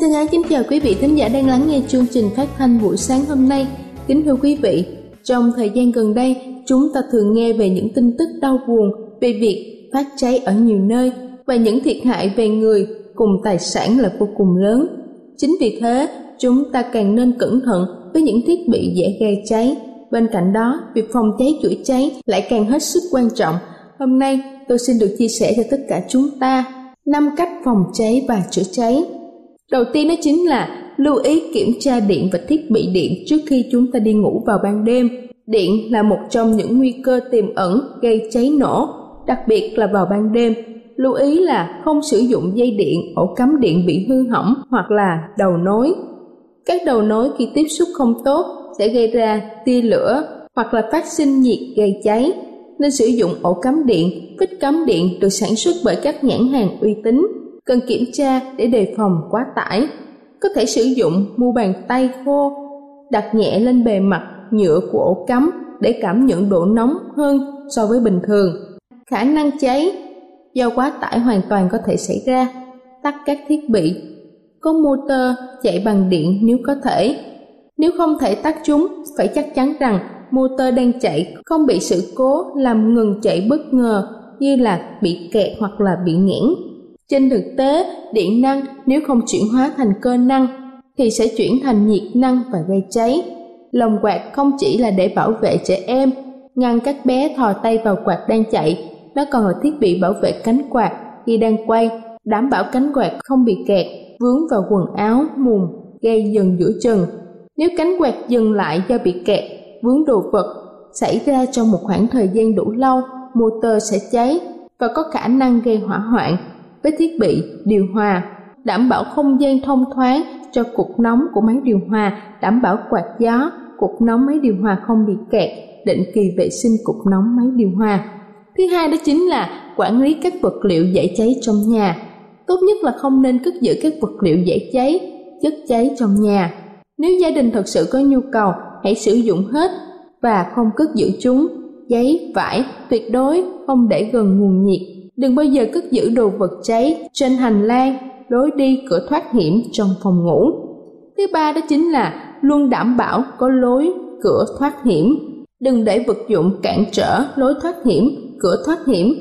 Thân ái kính chào quý vị thính giả đang lắng nghe chương trình phát thanh buổi sáng hôm nay. Kính thưa quý vị, trong thời gian gần đây, chúng ta thường nghe về những tin tức đau buồn về việc phát cháy ở nhiều nơi và những thiệt hại về người cùng tài sản là vô cùng lớn. Chính vì thế, chúng ta càng nên cẩn thận với những thiết bị dễ gây cháy. Bên cạnh đó, việc phòng cháy chữa cháy lại càng hết sức quan trọng. Hôm nay, tôi xin được chia sẻ cho tất cả chúng ta năm cách phòng cháy và chữa cháy Đầu tiên đó chính là lưu ý kiểm tra điện và thiết bị điện trước khi chúng ta đi ngủ vào ban đêm. Điện là một trong những nguy cơ tiềm ẩn gây cháy nổ, đặc biệt là vào ban đêm. Lưu ý là không sử dụng dây điện, ổ cắm điện bị hư hỏng hoặc là đầu nối. Các đầu nối khi tiếp xúc không tốt sẽ gây ra tia lửa hoặc là phát sinh nhiệt gây cháy nên sử dụng ổ cắm điện, vít cắm điện được sản xuất bởi các nhãn hàng uy tín cần kiểm tra để đề phòng quá tải. Có thể sử dụng mu bàn tay khô, đặt nhẹ lên bề mặt nhựa của ổ cắm để cảm nhận độ nóng hơn so với bình thường. Khả năng cháy do quá tải hoàn toàn có thể xảy ra. Tắt các thiết bị. Có motor chạy bằng điện nếu có thể. Nếu không thể tắt chúng, phải chắc chắn rằng motor đang chạy không bị sự cố làm ngừng chạy bất ngờ như là bị kẹt hoặc là bị nghẽn trên thực tế, điện năng nếu không chuyển hóa thành cơ năng thì sẽ chuyển thành nhiệt năng và gây cháy. Lồng quạt không chỉ là để bảo vệ trẻ em, ngăn các bé thò tay vào quạt đang chạy, nó còn là thiết bị bảo vệ cánh quạt khi đang quay, đảm bảo cánh quạt không bị kẹt, vướng vào quần áo, mùn, gây dần giữa chừng. Nếu cánh quạt dừng lại do bị kẹt, vướng đồ vật, xảy ra trong một khoảng thời gian đủ lâu, motor sẽ cháy và có khả năng gây hỏa hoạn với thiết bị điều hòa, đảm bảo không gian thông thoáng cho cục nóng của máy điều hòa, đảm bảo quạt gió, cục nóng máy điều hòa không bị kẹt, định kỳ vệ sinh cục nóng máy điều hòa. Thứ hai đó chính là quản lý các vật liệu dễ cháy trong nhà. Tốt nhất là không nên cất giữ các vật liệu dễ cháy, chất cháy trong nhà. Nếu gia đình thật sự có nhu cầu, hãy sử dụng hết và không cất giữ chúng. Giấy, vải tuyệt đối không để gần nguồn nhiệt Đừng bao giờ cất giữ đồ vật cháy trên hành lang, lối đi cửa thoát hiểm trong phòng ngủ. Thứ ba đó chính là luôn đảm bảo có lối cửa thoát hiểm. Đừng để vật dụng cản trở lối thoát hiểm, cửa thoát hiểm.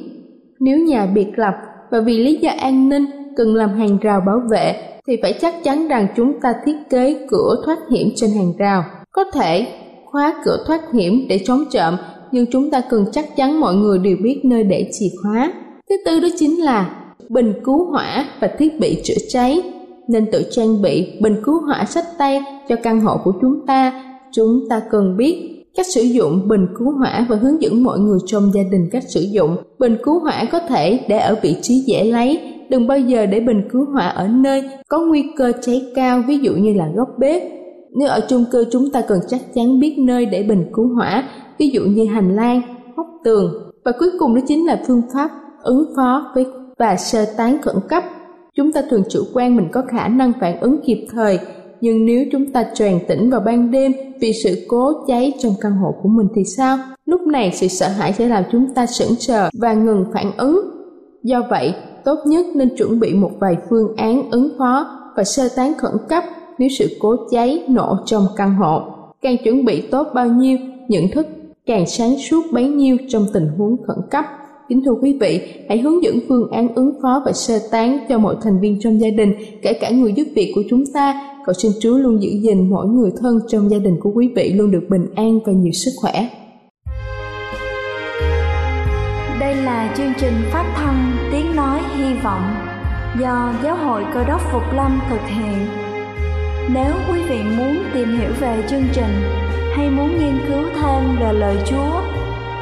Nếu nhà biệt lập và vì lý do an ninh cần làm hàng rào bảo vệ thì phải chắc chắn rằng chúng ta thiết kế cửa thoát hiểm trên hàng rào. Có thể khóa cửa thoát hiểm để chống trộm nhưng chúng ta cần chắc chắn mọi người đều biết nơi để chìa khóa. Thứ tư đó chính là bình cứu hỏa và thiết bị chữa cháy. Nên tự trang bị bình cứu hỏa sách tay cho căn hộ của chúng ta. Chúng ta cần biết cách sử dụng bình cứu hỏa và hướng dẫn mọi người trong gia đình cách sử dụng. Bình cứu hỏa có thể để ở vị trí dễ lấy, đừng bao giờ để bình cứu hỏa ở nơi có nguy cơ cháy cao, ví dụ như là góc bếp. Nếu ở chung cư chúng ta cần chắc chắn biết nơi để bình cứu hỏa, ví dụ như hành lang, hốc tường. Và cuối cùng đó chính là phương pháp ứng phó với và sơ tán khẩn cấp. Chúng ta thường chủ quan mình có khả năng phản ứng kịp thời, nhưng nếu chúng ta tràn tỉnh vào ban đêm vì sự cố cháy trong căn hộ của mình thì sao? Lúc này sự sợ hãi sẽ làm chúng ta sững sờ và ngừng phản ứng. Do vậy, tốt nhất nên chuẩn bị một vài phương án ứng phó và sơ tán khẩn cấp nếu sự cố cháy nổ trong căn hộ. Càng chuẩn bị tốt bao nhiêu, nhận thức càng sáng suốt bấy nhiêu trong tình huống khẩn cấp. Kính thưa quý vị, hãy hướng dẫn phương án ứng phó và sơ tán cho mọi thành viên trong gia đình, kể cả người giúp việc của chúng ta. Cầu xin Chúa luôn giữ gìn mỗi người thân trong gia đình của quý vị luôn được bình an và nhiều sức khỏe. Đây là chương trình phát thanh Tiếng Nói Hy Vọng do Giáo hội Cơ đốc Phục Lâm thực hiện. Nếu quý vị muốn tìm hiểu về chương trình hay muốn nghiên cứu thêm về lời Chúa,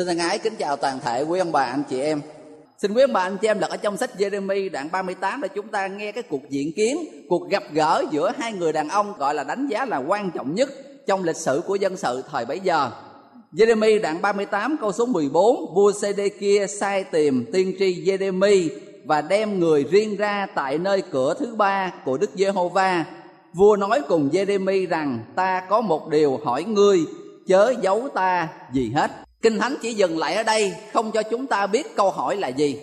Xin thân ái kính chào toàn thể quý ông bà anh chị em. Xin quý ông bà anh chị em lật ở trong sách Jeremy đoạn 38 để chúng ta nghe cái cuộc diện kiến, cuộc gặp gỡ giữa hai người đàn ông gọi là đánh giá là quan trọng nhất trong lịch sử của dân sự thời bấy giờ. Jeremy đoạn 38 câu số 14 Vua Sê-đê-kia sai tìm tiên tri Jeremy và đem người riêng ra tại nơi cửa thứ ba của Đức Giê-hô-va. Vua nói cùng Jeremy rằng ta có một điều hỏi ngươi chớ giấu ta gì hết kinh thánh chỉ dừng lại ở đây, không cho chúng ta biết câu hỏi là gì.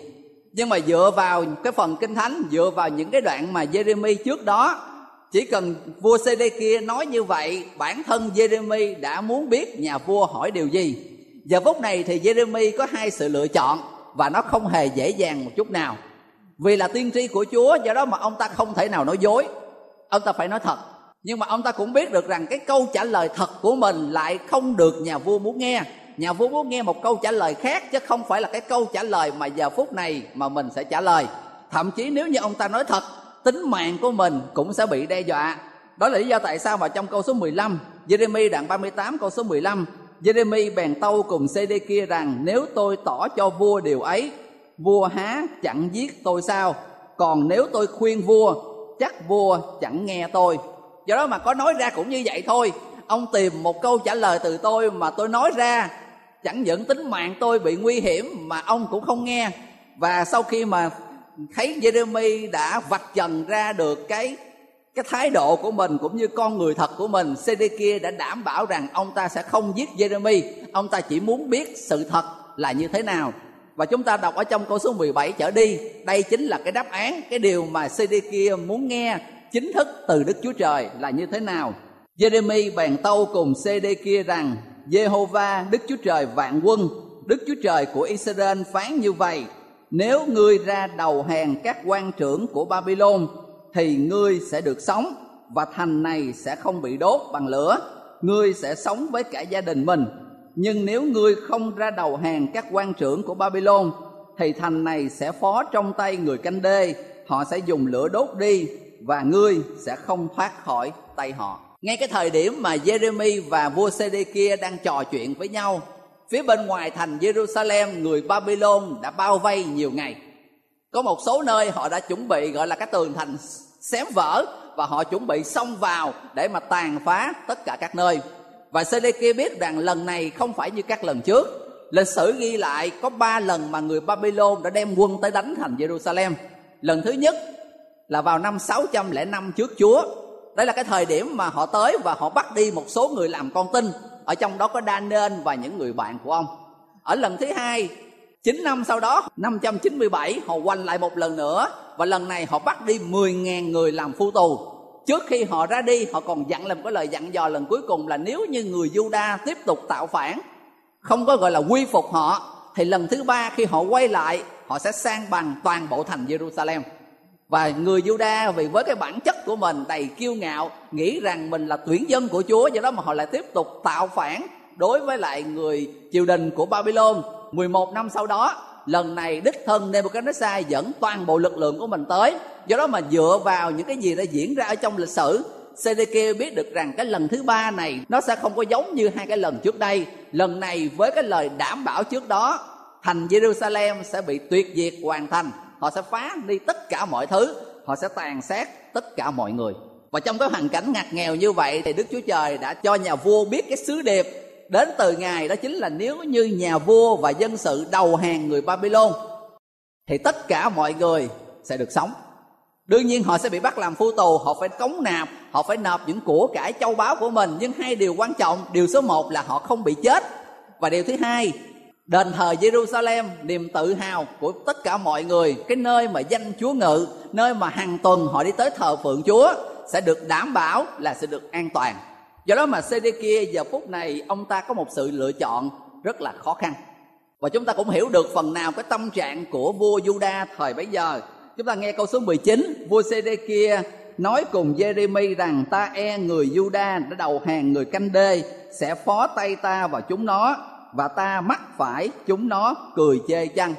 Nhưng mà dựa vào cái phần kinh thánh, dựa vào những cái đoạn mà Jeremy trước đó, chỉ cần vua CD kia nói như vậy, bản thân Jeremy đã muốn biết nhà vua hỏi điều gì. Giờ phút này thì Jeremy có hai sự lựa chọn, và nó không hề dễ dàng một chút nào. Vì là tiên tri của Chúa, do đó mà ông ta không thể nào nói dối. Ông ta phải nói thật. Nhưng mà ông ta cũng biết được rằng cái câu trả lời thật của mình lại không được nhà vua muốn nghe nhà vua muốn nghe một câu trả lời khác chứ không phải là cái câu trả lời mà giờ phút này mà mình sẽ trả lời. Thậm chí nếu như ông ta nói thật, tính mạng của mình cũng sẽ bị đe dọa. Đó là lý do tại sao mà trong câu số 15 Jeremy đoạn 38 câu số 15 Jeremy bèn tâu cùng CD kia rằng, nếu tôi tỏ cho vua điều ấy, vua há chẳng giết tôi sao? Còn nếu tôi khuyên vua, chắc vua chẳng nghe tôi. Do đó mà có nói ra cũng như vậy thôi. Ông tìm một câu trả lời từ tôi mà tôi nói ra chẳng những tính mạng tôi bị nguy hiểm mà ông cũng không nghe. Và sau khi mà thấy Jeremy đã vạch trần ra được cái cái thái độ của mình cũng như con người thật của mình, Sedekia đã đảm bảo rằng ông ta sẽ không giết Jeremy ông ta chỉ muốn biết sự thật là như thế nào. Và chúng ta đọc ở trong câu số 17 trở đi. Đây chính là cái đáp án, cái điều mà Sedekia muốn nghe chính thức từ Đức Chúa Trời là như thế nào. Jeremy bèn tâu cùng Sedekia rằng Jehovah Đức Chúa Trời vạn quân, Đức Chúa Trời của Israel phán như vậy, nếu ngươi ra đầu hàng các quan trưởng của Babylon thì ngươi sẽ được sống và thành này sẽ không bị đốt bằng lửa. Ngươi sẽ sống với cả gia đình mình. Nhưng nếu ngươi không ra đầu hàng các quan trưởng của Babylon thì thành này sẽ phó trong tay người canh đê. Họ sẽ dùng lửa đốt đi và ngươi sẽ không thoát khỏi tay họ ngay cái thời điểm mà Jeremy và vua Sê-đê-kia đang trò chuyện với nhau, phía bên ngoài thành Jerusalem người Babylon đã bao vây nhiều ngày. Có một số nơi họ đã chuẩn bị gọi là cái tường thành xém vỡ và họ chuẩn bị xông vào để mà tàn phá tất cả các nơi. Và Sê-đê-kia biết rằng lần này không phải như các lần trước. Lịch sử ghi lại có ba lần mà người Babylon đã đem quân tới đánh thành Jerusalem lần thứ nhất là vào năm 605 trước Chúa đây là cái thời điểm mà họ tới và họ bắt đi một số người làm con tin. Ở trong đó có Daniel và những người bạn của ông. Ở lần thứ hai 9 năm sau đó 597 họ quanh lại một lần nữa. Và lần này họ bắt đi 10.000 người làm phu tù. Trước khi họ ra đi, họ còn dặn làm cái lời dặn dò lần cuối cùng là nếu như người Juda tiếp tục tạo phản, không có gọi là quy phục họ, thì lần thứ ba khi họ quay lại, họ sẽ sang bằng toàn bộ thành Jerusalem và người Juda vì với cái bản chất của mình đầy kiêu ngạo, nghĩ rằng mình là tuyển dân của Chúa, do đó mà họ lại tiếp tục tạo phản đối với lại người triều đình của Babylon. 11 năm sau đó, lần này đích thân Nebuchadnezzar dẫn toàn bộ lực lượng của mình tới. Do đó mà dựa vào những cái gì đã diễn ra ở trong lịch sử Cedek biết được rằng cái lần thứ ba này nó sẽ không có giống như hai cái lần trước đây. Lần này với cái lời đảm bảo trước đó, thành Jerusalem sẽ bị tuyệt diệt hoàn thành họ sẽ phá đi tất cả mọi thứ. Họ sẽ tàn sát tất cả mọi người. Và trong cái hoàn cảnh ngặt nghèo như vậy thì đức chúa trời đã cho nhà vua biết cái sứ điệp. Đến từ ngài đó chính là nếu như nhà vua và dân sự đầu hàng người babylon thì tất cả mọi người sẽ được sống. Đương nhiên họ sẽ bị bắt làm phu tù, họ phải cống nạp, họ phải nộp những của cải châu báu của mình. Nhưng hai điều quan trọng, điều số một là họ không bị chết. Và điều thứ hai đền thờ Jerusalem, niềm tự hào của tất cả mọi người. Cái nơi mà danh Chúa ngự, nơi mà hàng tuần họ đi tới thờ phượng Chúa, sẽ được đảm bảo là sẽ được an toàn. Do đó mà CD kia giờ phút này, ông ta có một sự lựa chọn rất là khó khăn. Và chúng ta cũng hiểu được phần nào cái tâm trạng của vua Juda thời bấy giờ. Chúng ta nghe câu số 19 vua CD kia nói cùng Jeremy rằng, ta e người Juda đã đầu hàng người canh đê, sẽ phó tay ta vào chúng nó và ta mắc phải chúng nó, cười chê chăng?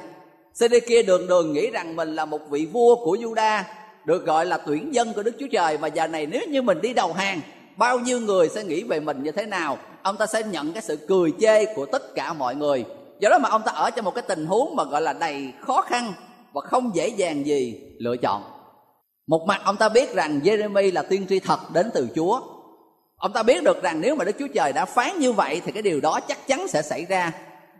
Sê-đê-kia đường đường nghĩ rằng mình là một vị vua của Juda, được gọi là tuyển dân của Đức Chúa Trời. Mà giờ này nếu như mình đi đầu hàng, bao nhiêu người sẽ nghĩ về mình như thế nào? Ông ta sẽ nhận cái sự cười chê của tất cả mọi người. Do đó mà ông ta ở trong một cái tình huống mà gọi là đầy khó khăn và không dễ dàng gì lựa chọn. Một mặt ông ta biết rằng Jeremy là tiên tri thật đến từ Chúa ông ta biết được rằng nếu mà đức chúa trời đã phán như vậy thì cái điều đó chắc chắn sẽ xảy ra.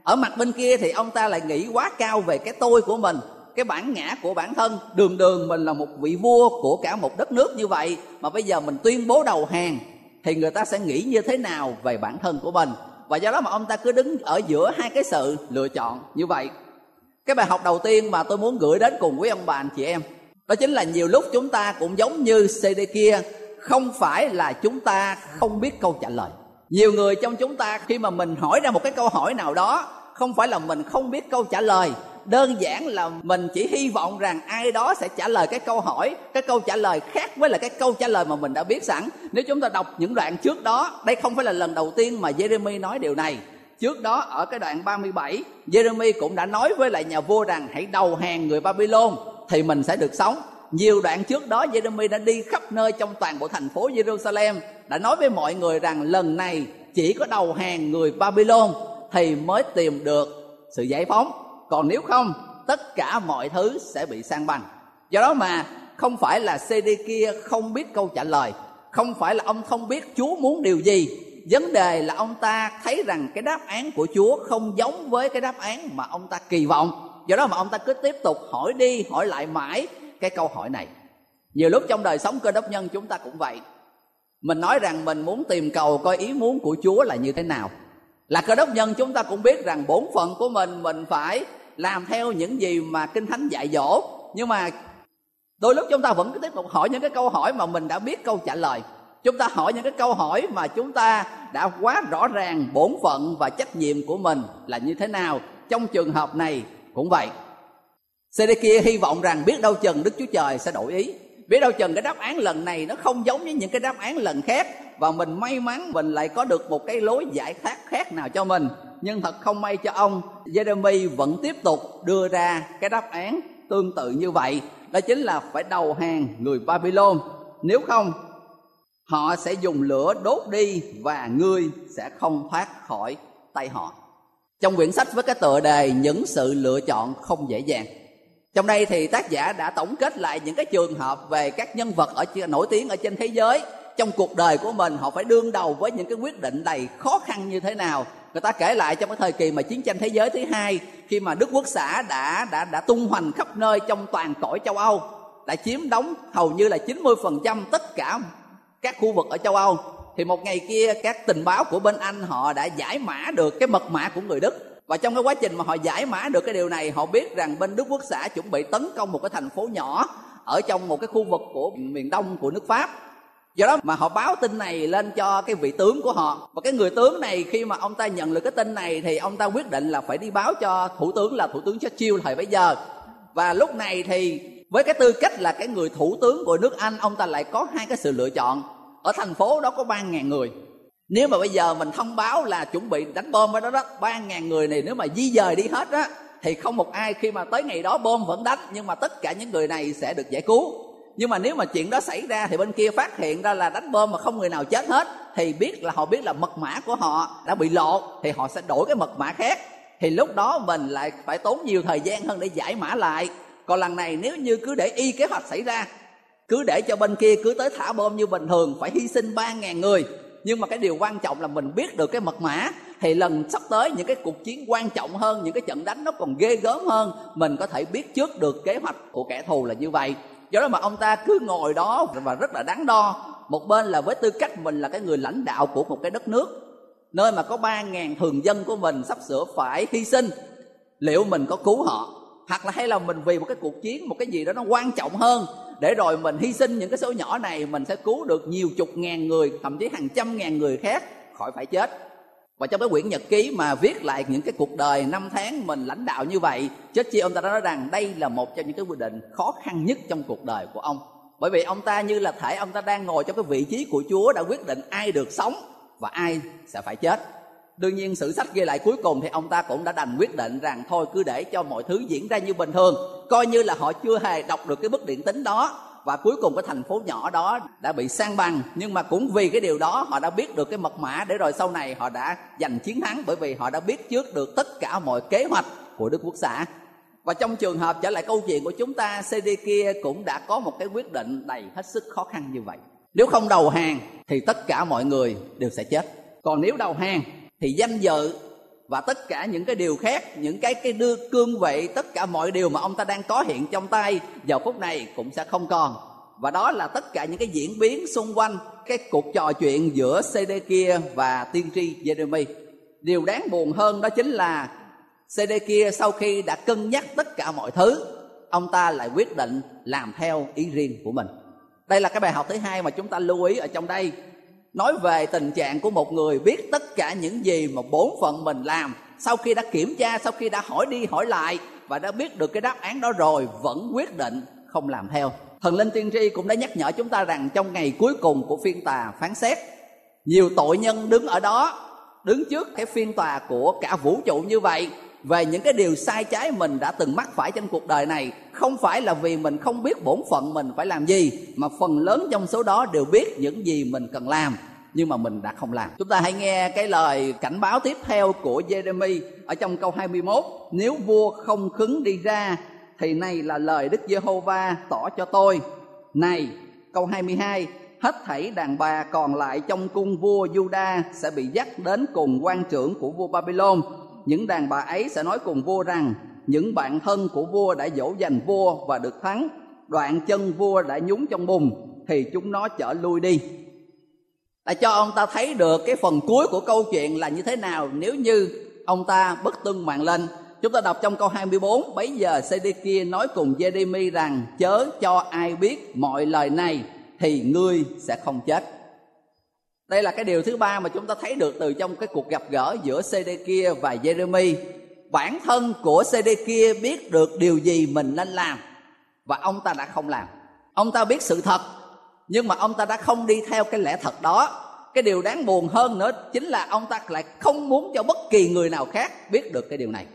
Ở mặt bên kia thì ông ta lại nghĩ quá cao về cái tôi của mình, cái bản ngã của bản thân. Đường đường mình là một vị vua của cả một đất nước như vậy, mà bây giờ mình tuyên bố đầu hàng thì người ta sẽ nghĩ như thế nào về bản thân của mình? Và do đó mà ông ta cứ đứng ở giữa hai cái sự lựa chọn như vậy. Cái bài học đầu tiên mà tôi muốn gửi đến cùng quý ông bà anh chị em, đó chính là nhiều lúc chúng ta cũng giống như CD kia không phải là chúng ta không biết câu trả lời. Nhiều người trong chúng ta khi mà mình hỏi ra một cái câu hỏi nào đó, không phải là mình không biết câu trả lời, đơn giản là mình chỉ hy vọng rằng ai đó sẽ trả lời cái câu hỏi, cái câu trả lời khác với là cái câu trả lời mà mình đã biết sẵn. Nếu chúng ta đọc những đoạn trước đó, đây không phải là lần đầu tiên mà Jeremy nói điều này. Trước đó, ở cái đoạn 37 Jeremy cũng đã nói với lại nhà vua rằng, hãy đầu hàng người Babylon thì mình sẽ được sống nhiều đoạn trước đó Jeremy đã đi khắp nơi trong toàn bộ thành phố Jerusalem đã nói với mọi người rằng lần này chỉ có đầu hàng người Babylon thì mới tìm được sự giải phóng. Còn nếu không, tất cả mọi thứ sẽ bị sang bằng. Do đó mà, không phải là CD kia không biết câu trả lời, không phải là ông không biết Chúa muốn điều gì. Vấn đề là ông ta thấy rằng cái đáp án của Chúa không giống với cái đáp án mà ông ta kỳ vọng. Do đó mà ông ta cứ tiếp tục hỏi đi, hỏi lại mãi cái câu hỏi này. Nhiều lúc trong đời sống cơ đốc nhân chúng ta cũng vậy. Mình nói rằng mình muốn tìm cầu coi ý muốn của chúa là như thế nào. Là cơ đốc nhân chúng ta cũng biết rằng bổn phận của mình mình phải làm theo những gì mà kinh thánh dạy dỗ. Nhưng mà đôi lúc chúng ta vẫn cứ tiếp tục hỏi những cái câu hỏi mà mình đã biết câu trả lời. Chúng ta hỏi những cái câu hỏi mà chúng ta đã quá rõ ràng bổn phận và trách nhiệm của mình là như thế nào. Trong trường hợp này cũng vậy. Sedekia hy vọng rằng biết đâu chừng Đức Chúa Trời sẽ đổi ý. Biết đâu chừng cái đáp án lần này nó không giống với những cái đáp án lần khác và mình may mắn mình lại có được một cái lối giải thoát khác nào cho mình. Nhưng thật không may cho ông Jeremy vẫn tiếp tục đưa ra cái đáp án tương tự như vậy. Đó chính là phải đầu hàng người Babylon nếu không, họ sẽ dùng lửa đốt đi và ngươi sẽ không thoát khỏi tay họ. Trong quyển sách với cái tựa đề, những sự lựa chọn không dễ dàng trong đây thì tác giả đã tổng kết lại những cái trường hợp về các nhân vật ở nổi tiếng ở trên thế giới. Trong cuộc đời của mình, họ phải đương đầu với những cái quyết định đầy khó khăn như thế nào. Người ta kể lại trong cái thời kỳ mà chiến tranh thế giới thứ hai, khi mà đức quốc xã đã đã đã tung hoành khắp nơi trong toàn cõi châu âu, đã chiếm đóng hầu như là 90% tất cả các khu vực ở châu âu. Thì một ngày kia, các tình báo của bên anh họ đã giải mã được cái mật mã của người đức và trong cái quá trình mà họ giải mã được cái điều này, họ biết rằng bên đức quốc xã chuẩn bị tấn công một cái thành phố nhỏ ở trong một cái khu vực của miền đông của nước pháp. Do đó mà họ báo tin này lên cho cái vị tướng của họ. Và cái người tướng này, khi mà ông ta nhận được cái tin này, thì ông ta quyết định là phải đi báo cho thủ tướng là thủ tướng Churchill thời bấy giờ. Và lúc này thì với cái tư cách là cái người thủ tướng của nước Anh, ông ta lại có hai cái sự lựa chọn. Ở thành phố đó có ba ngàn người nếu mà bây giờ mình thông báo là chuẩn bị đánh bom ở đó đó, ba ngàn người này nếu mà di dời đi hết á, thì không một ai khi mà tới ngày đó bom vẫn đánh, nhưng mà tất cả những người này sẽ được giải cứu. Nhưng mà nếu mà chuyện đó xảy ra thì bên kia phát hiện ra là đánh bom mà không người nào chết hết, thì biết là họ biết là mật mã của họ đã bị lộ thì họ sẽ đổi cái mật mã khác. Thì lúc đó mình lại phải tốn nhiều thời gian hơn để giải mã lại. Còn lần này nếu như cứ để y kế hoạch xảy ra, cứ để cho bên kia cứ tới thả bom như bình thường, phải hy sinh ba ngàn người nhưng mà cái điều quan trọng là mình biết được cái mật mã, thì lần sắp tới những cái cuộc chiến quan trọng hơn, những cái trận đánh nó còn ghê gớm hơn, mình có thể biết trước được kế hoạch của kẻ thù là như vậy. Do đó mà ông ta cứ ngồi đó và rất là đáng đo. Một bên là với tư cách mình là cái người lãnh đạo của một cái đất nước, nơi mà có ba ngàn thường dân của mình sắp sửa phải hy sinh, liệu mình có cứu họ? Hoặc là hay là mình vì một cái cuộc chiến, một cái gì đó nó quan trọng hơn, để rồi mình hy sinh những cái số nhỏ này, mình sẽ cứu được nhiều chục ngàn người, thậm chí hàng trăm ngàn người khác khỏi phải chết. Và trong cái quyển nhật ký mà viết lại những cái cuộc đời năm tháng mình lãnh đạo như vậy, chết chi, ông ta đã nói rằng đây là một trong những cái quyết định khó khăn nhất trong cuộc đời của ông. Bởi vì ông ta như là thể, ông ta đang ngồi trong cái vị trí của chúa đã quyết định ai được sống và ai sẽ phải chết đương nhiên sử sách ghi lại cuối cùng thì ông ta cũng đã đành quyết định rằng thôi cứ để cho mọi thứ diễn ra như bình thường. Coi như là họ chưa hề đọc được cái bức điện tính đó. Và cuối cùng cái thành phố nhỏ đó đã bị sang bằng. Nhưng mà cũng vì cái điều đó họ đã biết được cái mật mã để rồi sau này họ đã giành chiến thắng bởi vì họ đã biết trước được tất cả mọi kế hoạch của đức quốc xã. Và trong trường hợp trở lại câu chuyện của chúng ta CD kia cũng đã có một cái quyết định đầy hết sức khó khăn như vậy. Nếu không đầu hàng thì tất cả mọi người đều sẽ chết. Còn nếu đầu hàng thì danh dự và tất cả những cái điều khác, những cái cái đưa cương vị, tất cả mọi điều mà ông ta đang có hiện trong tay vào phút này cũng sẽ không còn. Và đó là tất cả những cái diễn biến xung quanh cái cuộc trò chuyện giữa CD kia và tiên tri Jeremy. Điều đáng buồn hơn đó chính là CD kia sau khi đã cân nhắc tất cả mọi thứ, ông ta lại quyết định làm theo ý riêng của mình. Đây là cái bài học thứ hai mà chúng ta lưu ý ở trong đây nói về tình trạng của một người biết tất cả những gì mà bốn phận mình làm, sau khi đã kiểm tra, sau khi đã hỏi đi hỏi lại và đã biết được cái đáp án đó rồi, vẫn quyết định không làm theo. Thần linh tiên tri cũng đã nhắc nhở chúng ta rằng trong ngày cuối cùng của phiên tòa phán xét, nhiều tội nhân đứng ở đó, đứng trước cái phiên tòa của cả vũ trụ như vậy về những cái điều sai trái mình đã từng mắc phải trong cuộc đời này không phải là vì mình không biết bổn phận mình phải làm gì mà phần lớn trong số đó đều biết những gì mình cần làm nhưng mà mình đã không làm. Chúng ta hãy nghe cái lời cảnh báo tiếp theo của Jeremy ở trong câu 21. Nếu vua không khứng đi ra thì này là lời Đức Giê-hô-va tỏ cho tôi. Này, câu 22, hết thảy đàn bà còn lại trong cung vua Juda sẽ bị dắt đến cùng quan trưởng của vua Babylon. Những đàn bà ấy sẽ nói cùng vua rằng những bạn thân của vua đã dỗ dành vua và được thắng, đoạn chân vua đã nhúng trong bùn thì chúng nó chở lui đi. Đã cho ông ta thấy được cái phần cuối của câu chuyện là như thế nào. Nếu như ông ta bất tuân mạng lên Chúng ta đọc trong câu 24 Bấy giờ Sê-đê-kia nói cùng Giê-đê-mi rằng Chớ cho ai biết mọi lời này Thì ngươi sẽ không chết. Đây là cái điều thứ ba mà chúng ta thấy được Từ trong cái cuộc gặp gỡ giữa Sê-đê-kia và Jeremy. Bản thân của Sê-đê-kia biết được điều gì mình nên làm Và ông ta đã không làm. Ông ta biết sự thật, Nhưng mà ông ta đã không đi theo cái lẽ thật đó. Cái điều đáng buồn hơn nữa chính là ông ta lại không muốn cho bất kỳ người nào khác biết được cái điều này.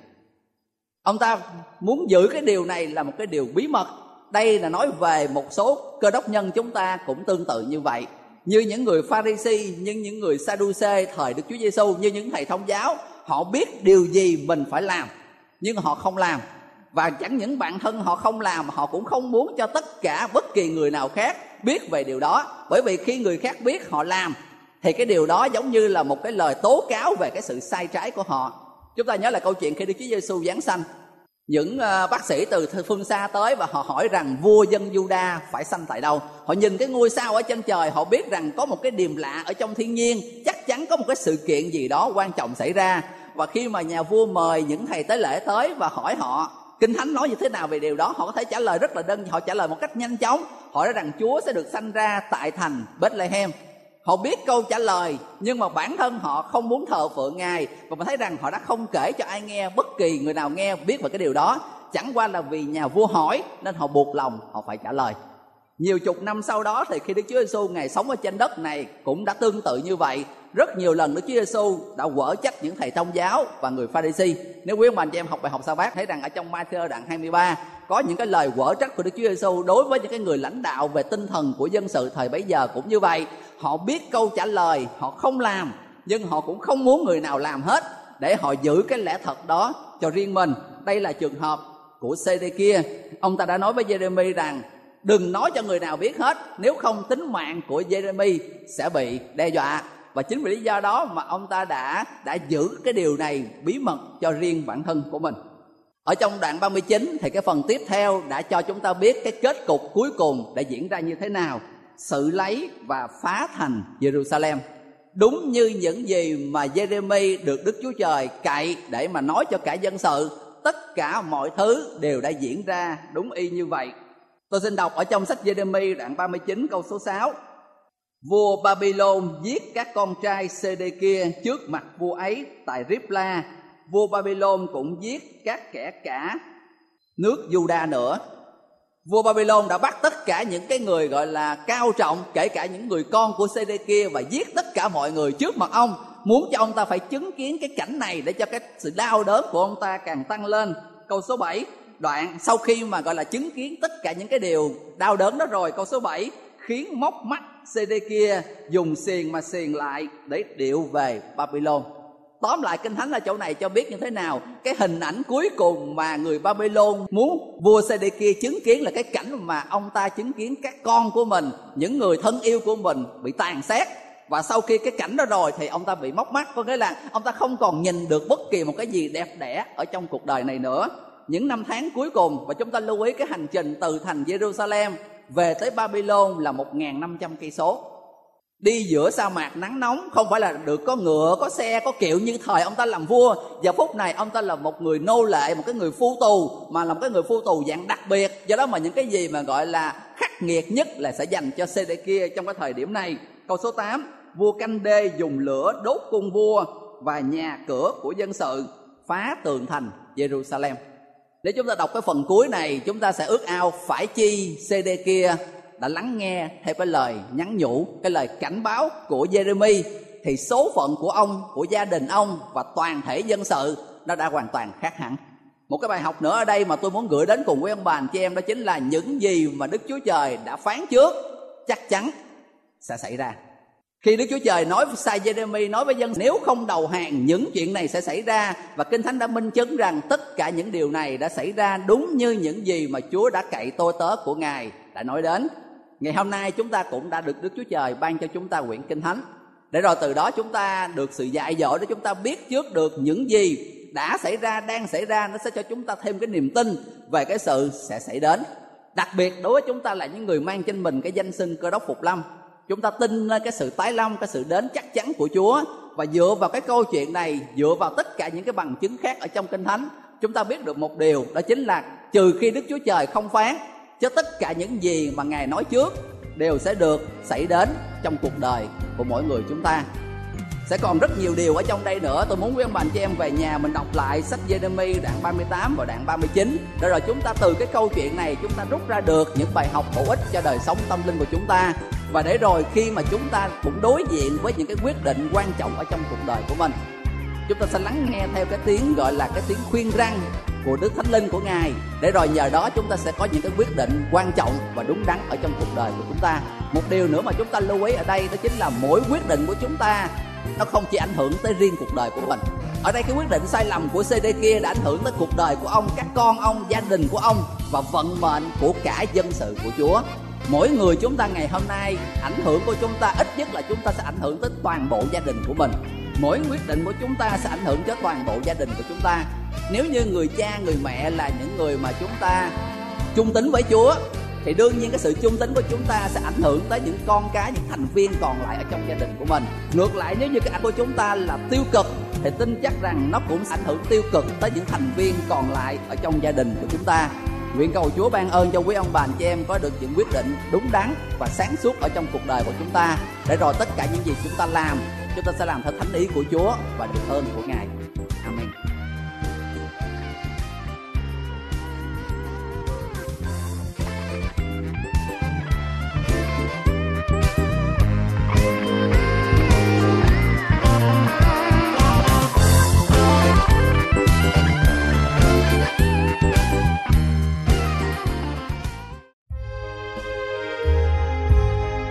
Ông ta muốn giữ cái điều này là một cái điều bí mật. Đây là nói về một số cơ đốc nhân chúng ta cũng tương tự như vậy như những người Pharisee, như những người Sadducee thời Đức Chúa Giêsu, như những thầy thông giáo, họ biết điều gì mình phải làm, nhưng họ không làm. Và chẳng những bản thân họ không làm, họ cũng không muốn cho tất cả bất kỳ người nào khác biết về điều đó. Bởi vì khi người khác biết họ làm, thì cái điều đó giống như là một cái lời tố cáo về cái sự sai trái của họ chúng ta nhớ là câu chuyện khi Đức Chúa Giêsu giáng sanh những ờ, bác sĩ từ phương xa tới và họ hỏi rằng vua dân Juda phải sanh tại đâu. Họ nhìn cái ngôi sao ở trên trời, họ biết rằng có một cái điềm lạ ở trong thiên nhiên. Chắc chắn có một cái sự kiện gì đó quan trọng xảy ra. Và khi mà nhà vua mời những thầy tế lễ tới và hỏi họ, kinh thánh nói như thế nào về điều đó? Họ có thể trả lời rất là đơn, họ trả lời một cách nhanh chóng. Họ nói rằng chúa sẽ được sanh ra tại thành bethlehem họ biết câu trả lời, nhưng mà bản thân họ không muốn thờ phượng ngài và mình thấy rằng họ đã không kể cho ai nghe, bất kỳ người nào nghe biết về cái điều đó chẳng qua là vì nhà vua hỏi, nên họ buộc lòng, họ phải trả lời nhiều chục năm sau đó thì khi Đức Chúa Giêsu ngày sống ở trên đất này cũng đã tương tự như vậy. Rất nhiều lần Đức Chúa Giêsu đã quở trách những thầy thông giáo và người Pha-ri-si. Nếu quý ông bà anh chị em học bài học sa bát thấy rằng ở trong Ma-thi-ơ đoạn 23 có những cái lời quở trách của Đức Chúa Giêsu đối với những cái người lãnh đạo về tinh thần của dân sự thời bấy giờ cũng như vậy. Họ biết câu trả lời, họ không làm nhưng họ cũng không muốn người nào làm hết để họ giữ cái lẽ thật đó cho riêng mình. Đây là trường hợp của CD kia. Ông ta đã nói với Jeremy rằng đừng nói cho người nào biết hết nếu không tính mạng của Jeremy sẽ bị đe dọa và chính vì lý do đó mà ông ta đã đã giữ cái điều này bí mật cho riêng bản thân của mình. Ở trong đoạn 39 thì cái phần tiếp theo đã cho chúng ta biết cái kết cục cuối cùng đã diễn ra như thế nào. Sự lấy và phá thành Jerusalem. Đúng như những gì mà Jeremy được Đức Chúa Trời cậy để mà nói cho cả dân sự. Tất cả mọi thứ đều đã diễn ra đúng y như vậy Tôi xin đọc ở trong sách Jeremy đoạn 39 câu số 6. Vua Babylon giết các con trai CD kia trước mặt vua ấy tại Ripla. Vua Babylon cũng giết các kẻ cả nước Juda nữa. Vua Babylon đã bắt tất cả những cái người gọi là cao trọng, kể cả những người con của CD kia và giết tất cả mọi người trước mặt ông, muốn cho ông ta phải chứng kiến cái cảnh này để cho cái sự đau đớn của ông ta càng tăng lên. Câu số 7, đoạn sau khi mà gọi là chứng kiến tất cả những cái điều đau đớn đó rồi câu số 7 khiến móc mắt CD kia dùng xiềng mà xiềng lại để điệu về Babylon tóm lại kinh thánh là chỗ này cho biết như thế nào? Cái hình ảnh cuối cùng mà người Babylon muốn vua CD kia chứng kiến là cái cảnh mà ông ta chứng kiến các con của mình, những người thân yêu của mình bị tàn sát. Và sau khi cái cảnh đó rồi thì ông ta bị móc mắt, có nghĩa là ông ta không còn nhìn được bất kỳ một cái gì đẹp đẽ ở trong cuộc đời này nữa. Những năm tháng cuối cùng, và chúng ta lưu ý cái hành trình từ thành Jerusalem về tới Babylon là 1.500 cây số. Đi giữa sa mạc nắng nóng không phải là được có ngựa, có xe, có kiệu như thời ông ta làm vua. Giờ phút này ông ta là một người nô lệ, một cái người phu tù mà là một cái người phu tù dạng đặc biệt. Do đó mà những cái gì mà gọi là khắc nghiệt nhất là sẽ dành cho CD kia trong cái thời điểm này câu số 8 vua canh đê dùng lửa đốt cung vua và nhà cửa của dân sự phá tường thành Jerusalem nếu chúng ta đọc cái phần cuối này chúng ta sẽ ước ao phải chi CD kia đã lắng nghe theo cái lời nhắn nhủ, cái lời cảnh báo của Jeremy thì số phận của ông, của gia đình ông và toàn thể dân sự nó đã hoàn toàn khác hẳn một cái bài học nữa ở đây mà tôi muốn gửi đến cùng với ông bà, anh chị em, đó chính là những gì mà Đức Chúa Trời đã phán trước chắc chắn sẽ xảy ra khi Đức Chúa Trời nói với sai Jeremy nói với dân, nếu không đầu hàng những chuyện này sẽ xảy ra, và Kinh Thánh đã minh chứng rằng tất cả những điều này đã xảy ra đúng như những gì mà Chúa đã cậy tôi tớ của Ngài đã nói đến. Ngày hôm nay chúng ta cũng đã được Đức Chúa Trời ban cho chúng ta quyển Kinh Thánh. Để rồi từ đó chúng ta được sự dạy dỗ để chúng ta biết trước được những gì đã xảy ra, đang xảy ra, nó sẽ cho chúng ta thêm cái niềm tin về cái sự sẽ xảy đến. Đặc biệt đối với chúng ta là những người mang trên mình cái danh xưng cơ đốc phục lâm. Chúng ta tin cái sự tái lâm, cái sự đến chắc chắn của chúa. Và dựa vào cái câu chuyện này, dựa vào tất cả những cái bằng chứng khác ở trong kinh thánh, chúng ta biết được một điều, đó chính là trừ khi đức chúa trời không phán cho tất cả những gì mà ngài nói trước đều sẽ được xảy đến trong cuộc đời của mỗi người chúng ta. Sẽ còn rất nhiều điều ở trong đây nữa. Tôi muốn quý ông bà, anh chị em về nhà mình đọc lại sách Jeremy đoạn 38 và đoạn 39 để rồi chúng ta từ cái câu chuyện này chúng ta rút ra được những bài học bổ ích cho đời sống tâm linh của chúng ta. Và để rồi khi mà chúng ta cũng đối diện với những cái quyết định quan trọng ở trong cuộc đời của mình chúng ta sẽ lắng nghe theo cái tiếng gọi là cái tiếng khuyên răng của Đức Thánh Linh của Ngài để rồi nhờ đó chúng ta sẽ có những cái quyết định quan trọng và đúng đắn ở trong cuộc đời của chúng ta. Một điều nữa mà chúng ta lưu ý ở đây đó chính là mỗi quyết định của chúng ta nó không chỉ ảnh hưởng tới riêng cuộc đời của mình ở đây cái quyết định sai lầm của CD kia đã ảnh hưởng tới cuộc đời của ông, các con ông, gia đình của ông và vận mệnh của cả dân sự của Chúa. Mỗi người chúng ta ngày hôm nay ảnh hưởng của chúng ta ít nhất là chúng ta sẽ ảnh hưởng tới toàn bộ gia đình của mình. Mỗi quyết định của chúng ta sẽ ảnh hưởng tới toàn bộ gia đình của chúng ta. Nếu như người cha, người mẹ là những người mà chúng ta trung tín với Chúa thì đương nhiên cái sự trung tính của chúng ta sẽ ảnh hưởng tới những con cái những thành viên còn lại ở trong gia đình của mình ngược lại nếu như cái ảnh của chúng ta là tiêu cực thì tin chắc rằng nó cũng ảnh hưởng tiêu cực tới những thành viên còn lại ở trong gia đình của chúng ta nguyện cầu Chúa ban ơn cho quý ông bà anh chị em có được những quyết định đúng đắn và sáng suốt ở trong cuộc đời của chúng ta để rồi tất cả những gì chúng ta làm chúng ta sẽ làm theo thánh ý của Chúa và được ơn của Ngài.